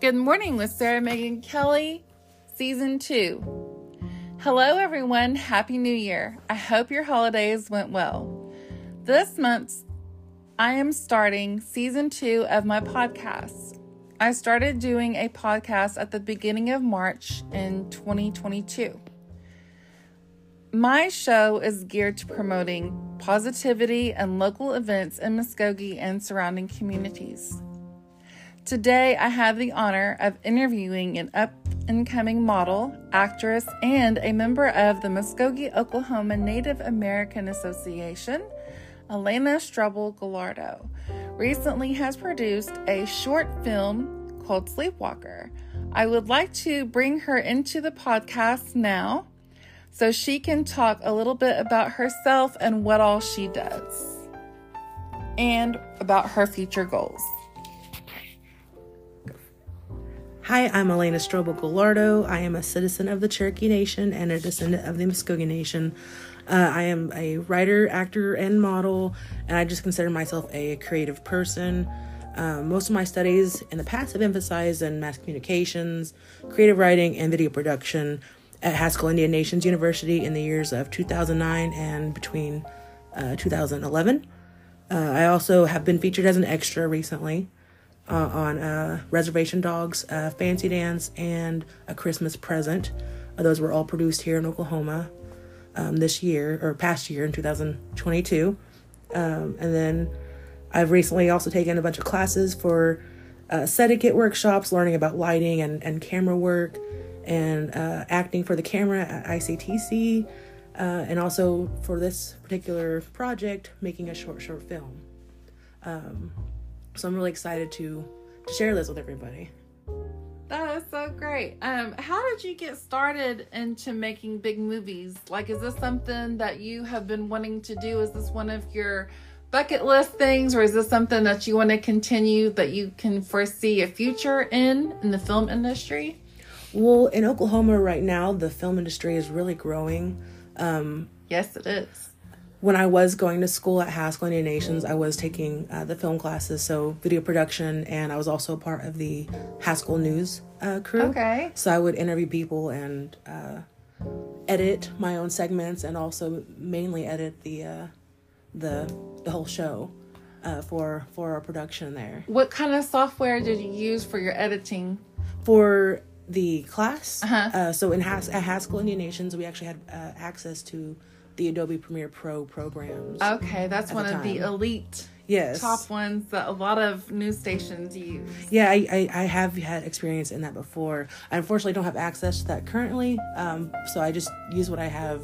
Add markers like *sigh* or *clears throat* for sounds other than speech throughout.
Good Morning with Sarah Megan Kelly, Season 2. Hello, everyone. Happy New Year. I hope your holidays went well. This month, I am starting Season 2 of my podcast. I started doing a podcast at the beginning of March in 2022. My show is geared to promoting positivity and local events in Muskogee and surrounding communities. Today, I have the honor of interviewing an up and coming model, actress, and a member of the Muskogee, Oklahoma Native American Association, Elana Stroble Gallardo. Recently has produced a short film called Sleepwalker. I would like to bring her into the podcast now so she can talk a little bit about herself and what all she does and about her future goals. Hi, I'm Elana Stroble Gallardo. I am a citizen of the Cherokee Nation and a descendant of the Muskogee Nation. Uh, I am a writer, actor, and model, and I just consider myself a creative person. Um, most of my studies in the past have emphasized in mass communications, creative writing, and video production at Haskell Indian Nations University in the years of 2009 and between uh, 2011. Uh, I also have been featured as an extra recently uh, on uh, Reservation Dogs, uh, Fancy Dance, and A Christmas Present. Uh, those were all produced here in Oklahoma um, this year, or past year in 2022. Um, and then I've recently also taken a bunch of classes for uh, etiquette workshops, learning about lighting and, and camera work, and uh, acting for the camera at ICTC. and also for this particular project, making a short, short film. Um, so I'm really excited to to share this with everybody. That is so great. Um, how did you get started into making big movies? Like, is this something that you have been wanting to do? Is this one of your bucket list things, or is this something that you want to continue that you can foresee a future in in the film industry? Well, in Oklahoma right now, the film industry is really growing. Um, yes, it is when I was going to school at Haskell Indian Nations, I was taking uh, the film classes, so video production, and I was also part of the Haskell News uh, crew. Okay. So I would interview people and uh, edit my own segments, and also mainly edit the uh, the the whole show uh, for for our production there. What kind of software did you use for your editing? For the class, Uh-huh. uh, so in Has- at Haskell Indian Nations, we actually had uh, access to the Adobe Premiere Pro programs. Okay, that's one the of the elite yes. top ones that a lot of news stations use. Yeah, I, I, I have had experience in that before. I unfortunately don't have access to that currently, um, so I just use what I have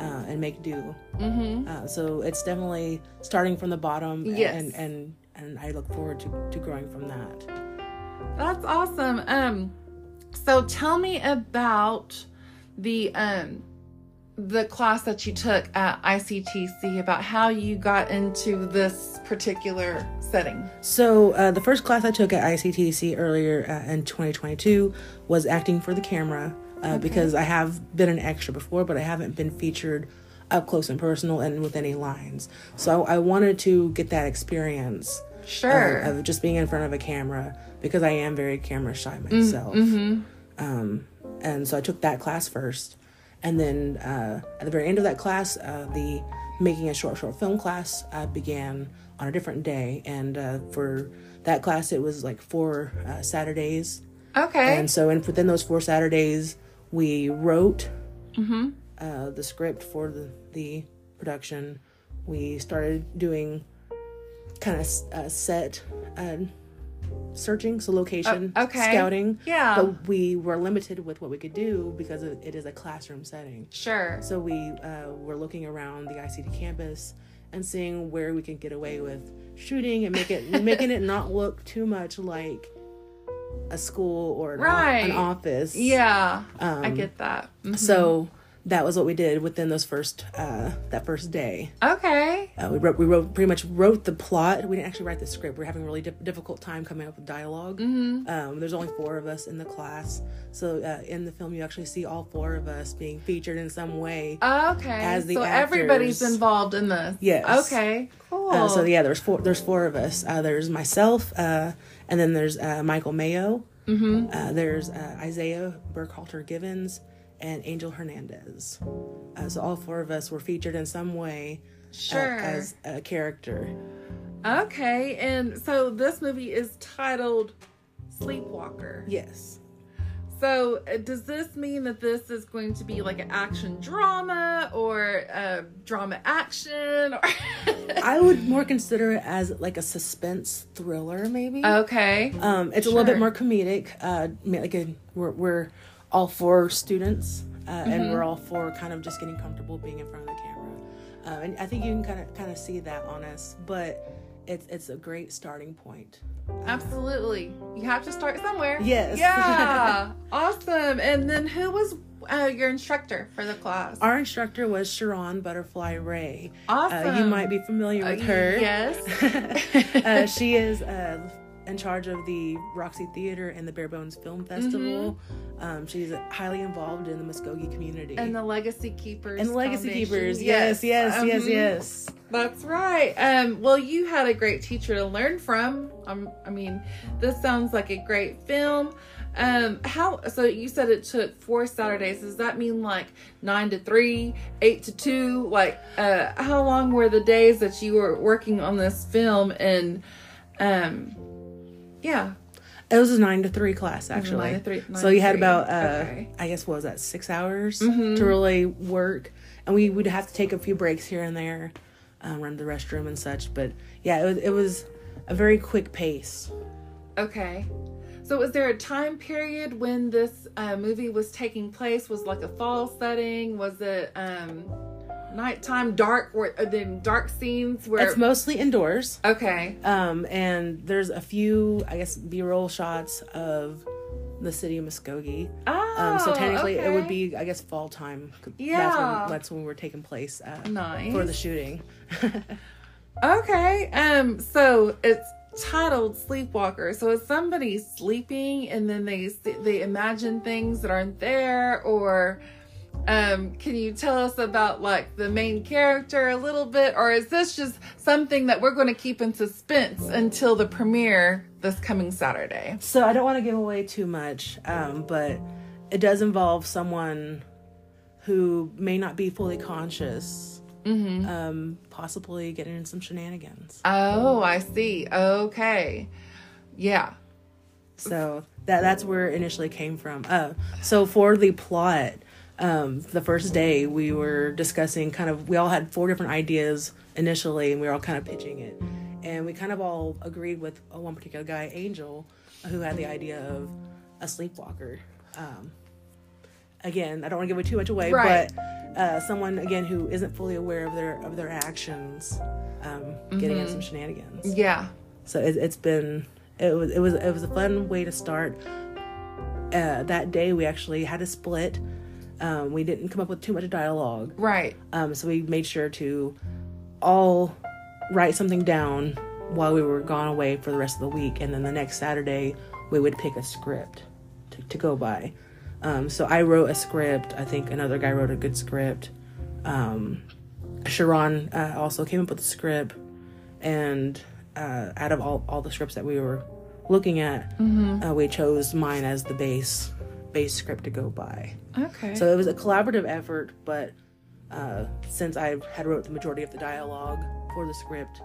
uh, and make do. Mm-hmm. Uh, so it's definitely starting from the bottom, Yes. and and and I look forward to, to growing from that. That's awesome. Um, so tell me about the um the class that you took at ICTC about how you got into this particular setting. So uh, the first class I took at ICTC earlier uh, in 2022 was acting for the camera uh, because I have been an extra before, but I haven't been featured up close and personal and with any lines. So I wanted to get that experience Sure. of just being in front of a camera because I am very camera shy myself. mm-hmm. Um, and so I took that class first. And then uh, at the very end of that class, uh, the making a short, short film class uh, began on a different day. And uh, for that class, it was like four uh, Saturdays. Okay. And so, and within those four Saturdays, we wrote mm-hmm. uh, the script for the, the production. We started doing kind of set uh, searching, so location Oh, okay. scouting. Yeah. But we were limited with what we could do because it is a classroom setting. Sure. So we uh, were looking around the ICT campus and seeing where we can get away with shooting and make it *laughs* making it not look too much like a school or an, o- Right. an office. Yeah. Um, I get that. Mhm. So that was what we did within those first uh, that first day. Okay. Uh, we wrote we wrote pretty much wrote the plot. We didn't actually write the script. We are having a really di- difficult time coming up with dialog Mm-hmm. Um, there's only four of us in the class, so uh, in the film you actually see all four of us being featured in some way. Okay. As the so everybody's involved in this. Yes. Okay. Cool. Uh, so yeah, there's four. There's four of us. Uh, there's myself, uh, and then there's uh, Michael Mayo, Mm-hmm. Uh, there's uh, Isaiah Burkhalter Givens and Angel Hernandez. Uh, so all four of us were featured in some way uh, as a character. Okay, and so this movie is titled Sleepwalker. Yes. So, uh, does this mean that this is going to be like an action drama or a drama action? Or *laughs* I would more consider it as like a suspense thriller, maybe. okay, Um, it's a little bit more comedic. Uh, like a, we're, we're all four students, uh, and Mm-hmm. we're all four kind of just getting comfortable being in front of the camera. Uh, and I think you can kind of kind of see that on us, but it's it's a great starting point. absolutely. You have to start somewhere. Yes. Yeah. *laughs* awesome. And then who was uh, your instructor for the class? Our instructor was Sharon Butterfly Ray. Awesome. Uh, you might be familiar with her. Yes. *laughs* uh, she is uh, in charge of the Roxy Theater and the Bare Bones Film Festival. Um, she's highly involved in the Muskogee community. and the Legacy Keepers. And the Legacy Foundation. Keepers. Yes, yes, yes, Mhm. yes. That's right. Um, well, you had a great teacher to learn from. Um, I mean, this sounds like a great film. Um, how? So you said it took four Saturdays. Does that mean like nine to three, eight to two? Like, uh, how long were the days that you were working on this film? And, um, yeah, It was a nine to three class actually. nine to three- nine so you had about uh, Okay. I guess what was that six hours Mm-hmm. to really work, and we would have to take a few breaks here and there, um, run to the restroom and such. But yeah, it was it was a very quick pace. Okay. So was there a time period when this uh, movie was taking place? Was like a fall setting? Was it um nighttime dark or uh, then dark scenes where It's mostly indoors. Okay. Um, and there's a few, I guess, B-roll shots of the city of Muskogee. Oh, Um, so technically, it would be, I guess, fall time. That's Yeah. when, that's when we were taking place uh, Nice. for the shooting. *laughs* Okay. Um so it's titled Sleepwalker. So is somebody sleeping and then they they imagine things that aren't there or um can you tell us about like the main character a little bit or is this just something that we're going to keep in suspense until the premiere this coming Saturday? So I don't want to give away too much, um, but it does involve someone who may not be fully conscious, Mm-hmm. um, possibly getting in some shenanigans. Oh, I see. Okay. Yeah. So that that's where it initially came from. Uh, so for the plot, um, the first day we were discussing kind of we all had four different ideas initially, and we were all kind of pitching it, and we kind of all agreed with uh, one particular guy, Angel, who had the idea of a sleepwalker. Um, again, I don't want to give it too much away, Right. but uh, someone again who isn't fully aware of their of their actions, um, getting in some shenanigans. Yeah. So it, it's been it was it was it was a fun way to start. Uh, that day we actually had a split. Um, we didn't come up with too much dialogue, Right. um, so we made sure to all write something down while we were gone away for the rest of the week, and then the next Saturday we would pick a script to, to go by. Um, so I wrote a script. I think another guy wrote a good script. Um, Sharon uh, also came up with a script, and uh, out of all, all the scripts that we were looking at, uh, we chose mine as the base base script to go by. Okay. So it was a collaborative effort, but uh, since I had wrote the majority of the dialogue for the script,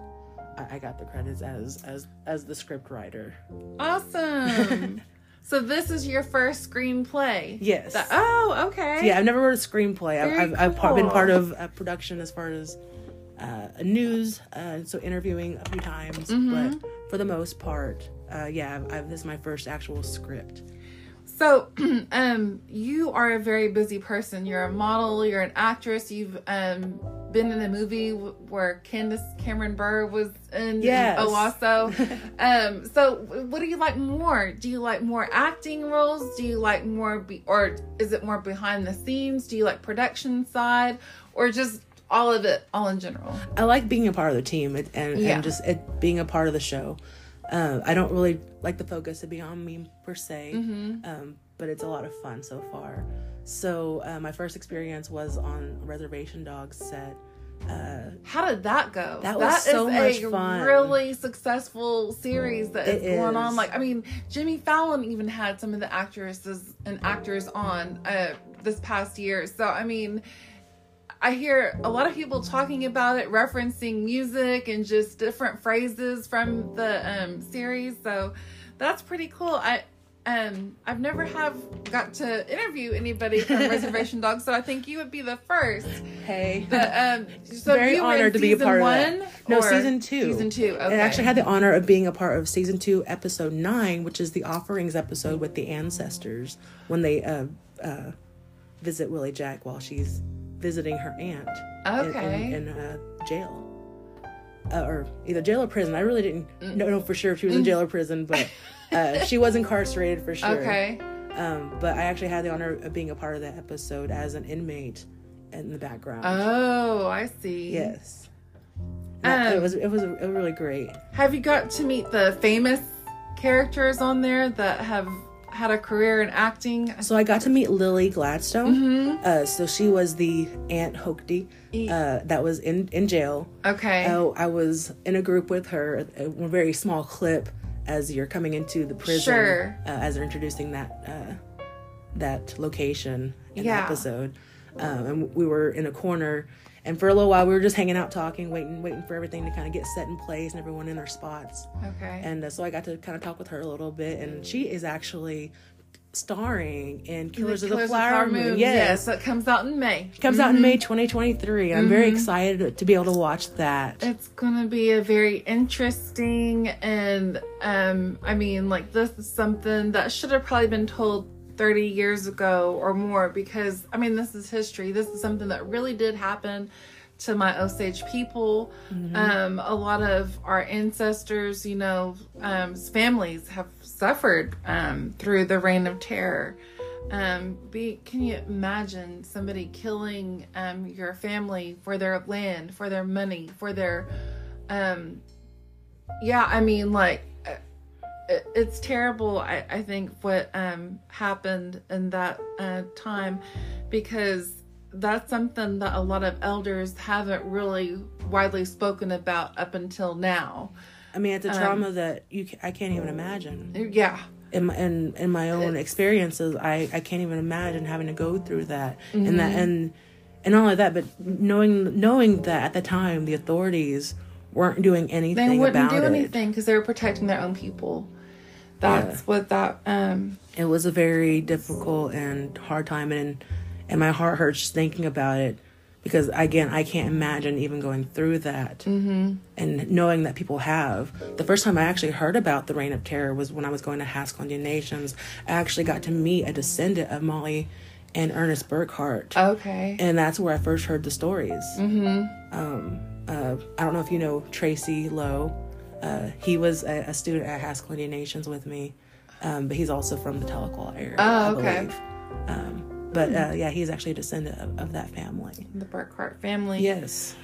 I, I got the credits as as as the script writer. Awesome. *laughs* so this is your first screenplay. Yes. That- oh, okay. Yeah, I've never wrote a screenplay. I've, I've, I've been part of uh, production as far as uh, news, uh, so interviewing a few times, Mm-hmm. but for the most part, uh, yeah, I've, I've, this is my first actual script. So, *clears throat* um, you are a very busy person. You're a model. You're an actress. You've um been in a movie where Candace Cameron Bure was in. Yes. Owasso. *laughs* um. So, what do you like more? Do you like more acting roles? Do you like more, be- or is it more behind the scenes? Do you like production side, or just all of it, all in general? I like being a part of the team and, and, Yeah. and just it being a part of the show. Uh, I don't really like the focus to be on me per se, Mm-hmm. um, but it's a lot of fun so far. So uh, my first experience was on Reservation Dogs set. Uh, How did that go? That was so is much a fun. really successful series that is It going on. Like, I mean, Jimmy Fallon even had some of the actresses and actors on uh, this past year. So, I mean, I hear a lot of people talking about it, referencing music and just different phrases from the um, series. So, that's pretty cool. I um I've never have got to interview anybody from *laughs* Reservation Dogs, so I think you would be the first. hey. But, um, *laughs* so Very honored to be a part of one, that. No, season two. Season two. Okay. I actually had the honor of being a part of season two, episode nine, which is the offerings episode with the ancestors when they uh, uh, visit Willie Jack while she's visiting her aunt in- Okay. in, in, uh, jail. Uh, or either jail or prison. I really didn't Mm. know, know for sure if she was in jail or prison, but uh, *laughs* she was incarcerated for sure. Okay. Um, but I actually had the honor of being a part of that episode as an inmate in the background. Oh, I see. Yes. That- it Um, was it was, it was really great. Have you got to meet the famous characters on there that have had a career in acting? So I got to meet Lily Gladstone. Mm-hmm. Uh, so she was the Aunt Hochty uh, that was in in jail. Okay. Oh, I was in a group with her, a, a very small clip as you're coming into the prison, Sure. uh, as they're introducing that uh, that location in Yeah. the episode. Um, and we were in a corner, and for a little while we were just hanging out, talking, waiting, waiting for everything to kind of get set in place and everyone in their spots. okay. And uh, so I got to kind of talk with her a little bit, and she is actually starring in Killers, of the Killers Flower, Moon. Yes, it comes out in May. comes out in May 2023. I'm very excited to be able to watch that. It's gonna be a very interesting and um I mean like this is something that should have probably been told 30 years ago or more because I mean this is history. This is something that really did happen to my Osage people. Um a lot of our ancestors, you know, um families have suffered um through the reign of terror. Um, be can you imagine somebody killing um your family for their land, for their money, for their um yeah, I mean like it, it's terrible I, I think what um happened in that uh time because that's something that a lot of elders haven't really widely spoken about up until now. I mean, it's a trauma that you ca- I can't even imagine. Yeah. In my, in, in my own experiences, I, I can't even imagine having to go through that and that and and not only that, but knowing knowing that at the time the authorities weren't doing anything. They wouldn't about do it. anything because they were protecting their own people. That's what that um It was a very difficult and hard time, and and my heart hurts just thinking about it because again, I can't imagine even going through that mm-hmm. and knowing that people have. The first time I actually heard about the Reign of Terror was when I was going to Haskell Indian Nations. I actually got to meet a descendant of Molly and Ernest Burkhart. okay. and that's where I first heard the stories. Mm-hmm. Um, uh, I don't know if you know Tracy Lowe. Uh, he was a, a student at Haskell Indian Nations with me, um, but he's also from the Tahlequah area. Oh, okay. Um, but uh, yeah, he's actually a descendant of, of that family. The Burkhart family. Yes.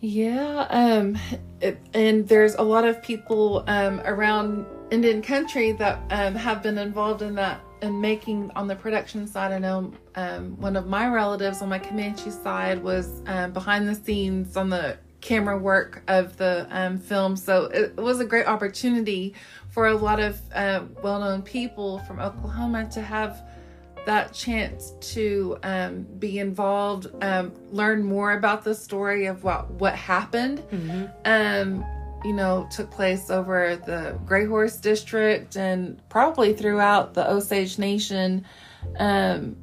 Yeah, um, it, and there's a lot of people um, around Indian country that um, have been involved in that and making on the production side. I know um, one of my relatives on my Comanche side was um, behind the scenes on the camera work of the um, film, so it, was a great opportunity for a lot of uh, well-known people from Oklahoma to have that chance to um, be involved, um, learn more about the story of what what happened. Um, you know, took place over the Gray Horse District and probably throughout the Osage Nation. Um,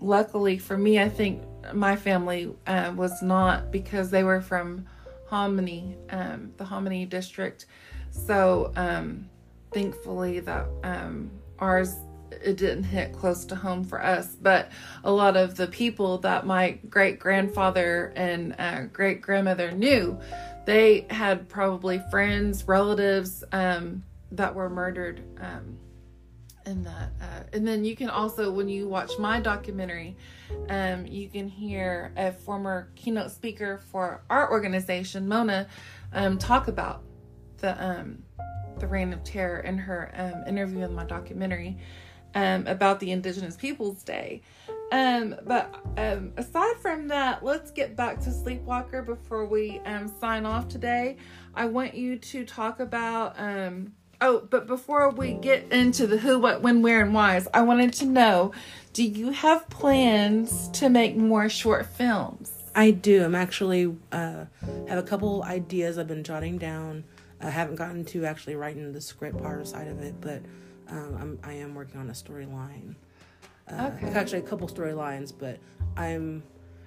luckily for me, I think my family uh, was not because they were from Hominy, um, the Hominy District. So um, thankfully that um, ours it didn't hit close to home for us but a lot of the people that my great grandfather and uh, great grandmother knew they had probably friends relatives um, that were murdered um, in that uh, and then you can also when you watch my documentary um, you can hear a former keynote speaker for our organization mona um, talk about the um, the reign of terror in her um, interview in my documentary um, about the Indigenous Peoples Day. Um, but aside from that, let's get back to Sleepwalker before we sign off today. I want you to talk about. Oh, but before we get into the who, what, when, where, and whys, I wanted to know do you have plans to make more short films? I do. I'm actually uh, have a couple ideas I've been jotting down. I haven't gotten to actually writing the script part side of it, but um, I'm I am working on a storyline. Uh, Okay. Actually, a couple storylines, but I'm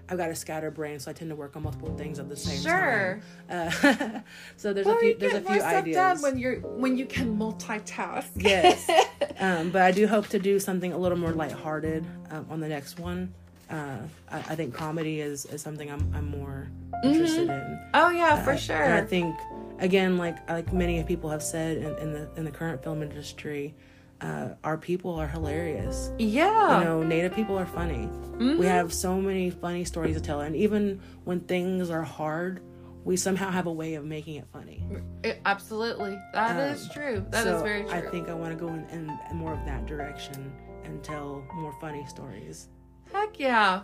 I've got a scatterbrain, so I tend to work on multiple things at the same Sure. time. Uh, *laughs* so there's Well, a few there's a few ideas. done when you're when you can multitask. Yes. *laughs* um, but I do hope to do something a little more lighthearted um, on the next one. Uh, I, I think comedy is, is something I'm, I'm more interested in. oh yeah, for Uh, sure. And I think again, like like many people have said in, in the in the current film industry, uh, our people are hilarious. yeah. You know, Native people are funny. Mm-hmm. We have so many funny stories to tell, and even when things are hard, we somehow have a way of making it funny. It- absolutely. That is Um, true. That is so very true. I think I want to go in, in, in more of that direction and tell more funny stories. Heck yeah.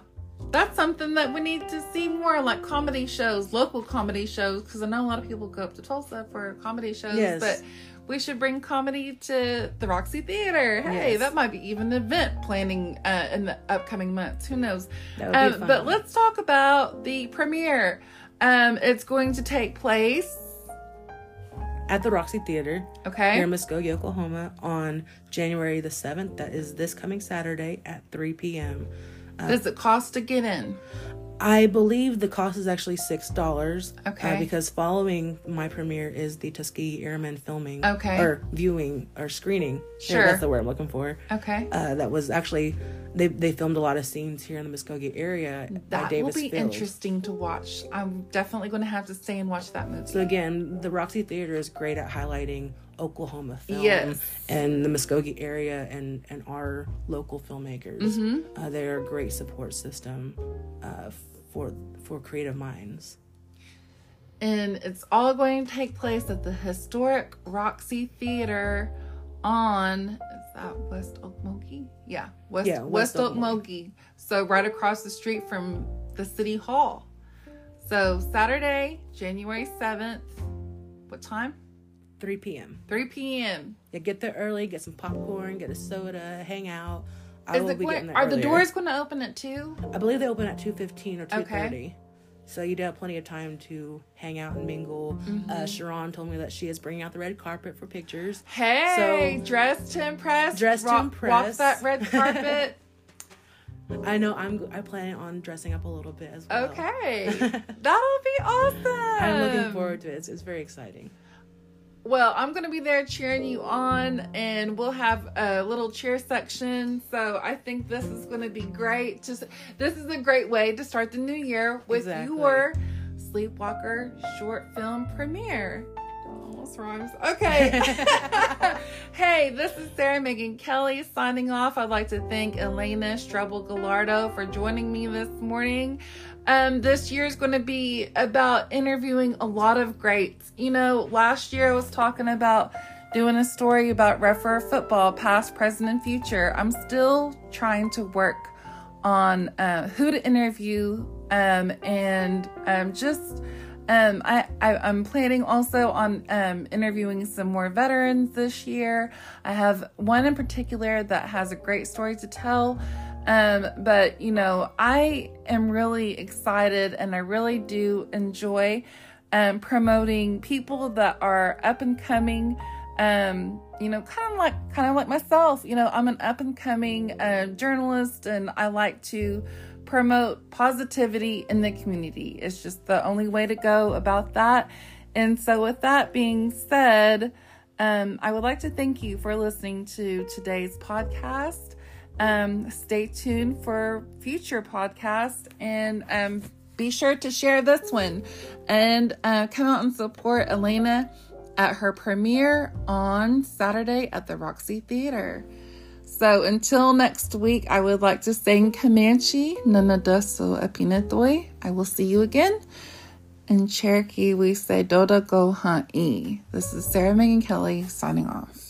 That's something that we need to see more like comedy shows, local comedy shows, because I know a lot of people go up to Tulsa for comedy shows, Yes. but we should bring comedy to the Roxy Theater. Hey, Yes. that might be even an event planning uh, in the upcoming months. Who knows? That would be Um, but let's talk about the premiere. Um, it's going to take place, At the Roxy Theater okay? here in Muskogee, Oklahoma, on January the seventh. That is this coming Saturday at three p.m. Does it cost to get in? I believe the cost is actually six dollars. Okay. because following my premiere is the Tuskegee Airmen filming. Okay. Or viewing or screening. Yeah, Sure. that's the word I'm looking for. Okay. Uh, that was actually they they filmed a lot of scenes here in the Muskogee area by That will be Field. interesting to watch. I'm definitely going to have to stay and watch that movie. So again, the Roxy Theater is great at highlighting Oklahoma film Yes. and the Muskogee area and and our local filmmakers. Mm-hmm. Uh, they're a great support system uh, for for creative minds. and it's all going to take place at the historic Roxy Theater on is that West Okmulgee? Yeah, West Yeah, West, West Okmulgee. So right across the street from the city hall. So Saturday, January seventh. What time? 3 p.m. 3 p.m. Yeah, get there early, get some popcorn, get a soda, hang out. I Is will be getting there are the doors going to open at two? I believe they open at 2:15 or 2:30. Okay. So you do have plenty of time to hang out and mingle. Mm-hmm. Uh, Sharon told me that she is bringing out the red carpet for pictures. Hey, So- dressed to impress. Dressed to impress. Walk that red carpet. *laughs* *laughs* I know I'm I plan on dressing up a little bit as well. okay, *laughs* that'll be awesome. I'm looking forward to it. It's, it's very exciting. Well, I'm going to be there cheering you on, and we'll have a little cheer section. So I think this is going to be great. Just this is a great way to start the new year with Exactly. your Sleepwalker short film premiere. Almost rhymes. Okay. *laughs* hey, this is Sarah Megan Kelly signing off. I'd like to thank Elana Stroble Gallardo for joining me this morning. Um, this year is going to be about interviewing a lot of greats. You know, last year I was talking about doing a story about Rougher football, past, present, and future. I'm still trying to work on uh, who to interview um, and um, just um, I, I I'm planning also on um, interviewing some more veterans this year. I have one in particular that has a great story to tell. Um, but you know, I am really excited and I really do enjoy um, promoting people that are up and coming. Um, you know, kind of like kind of like myself. You know, I'm an up and coming uh, journalist, and I like to promote positivity in the community. It's just the only way to go about that. And so, with that being said, um, I would like to thank you for listening to today's podcast. Um, stay tuned for future podcasts and um, be sure to share this one and uh, come out and support Elana at her premiere on Saturday at the Roxy Theater. So until next week, I would like to sing Comanche, Nanadaso Epinetoy. I will see you again. In Cherokee, we say Doda Go Hunt E. This is Sarah Megan Kelly signing off.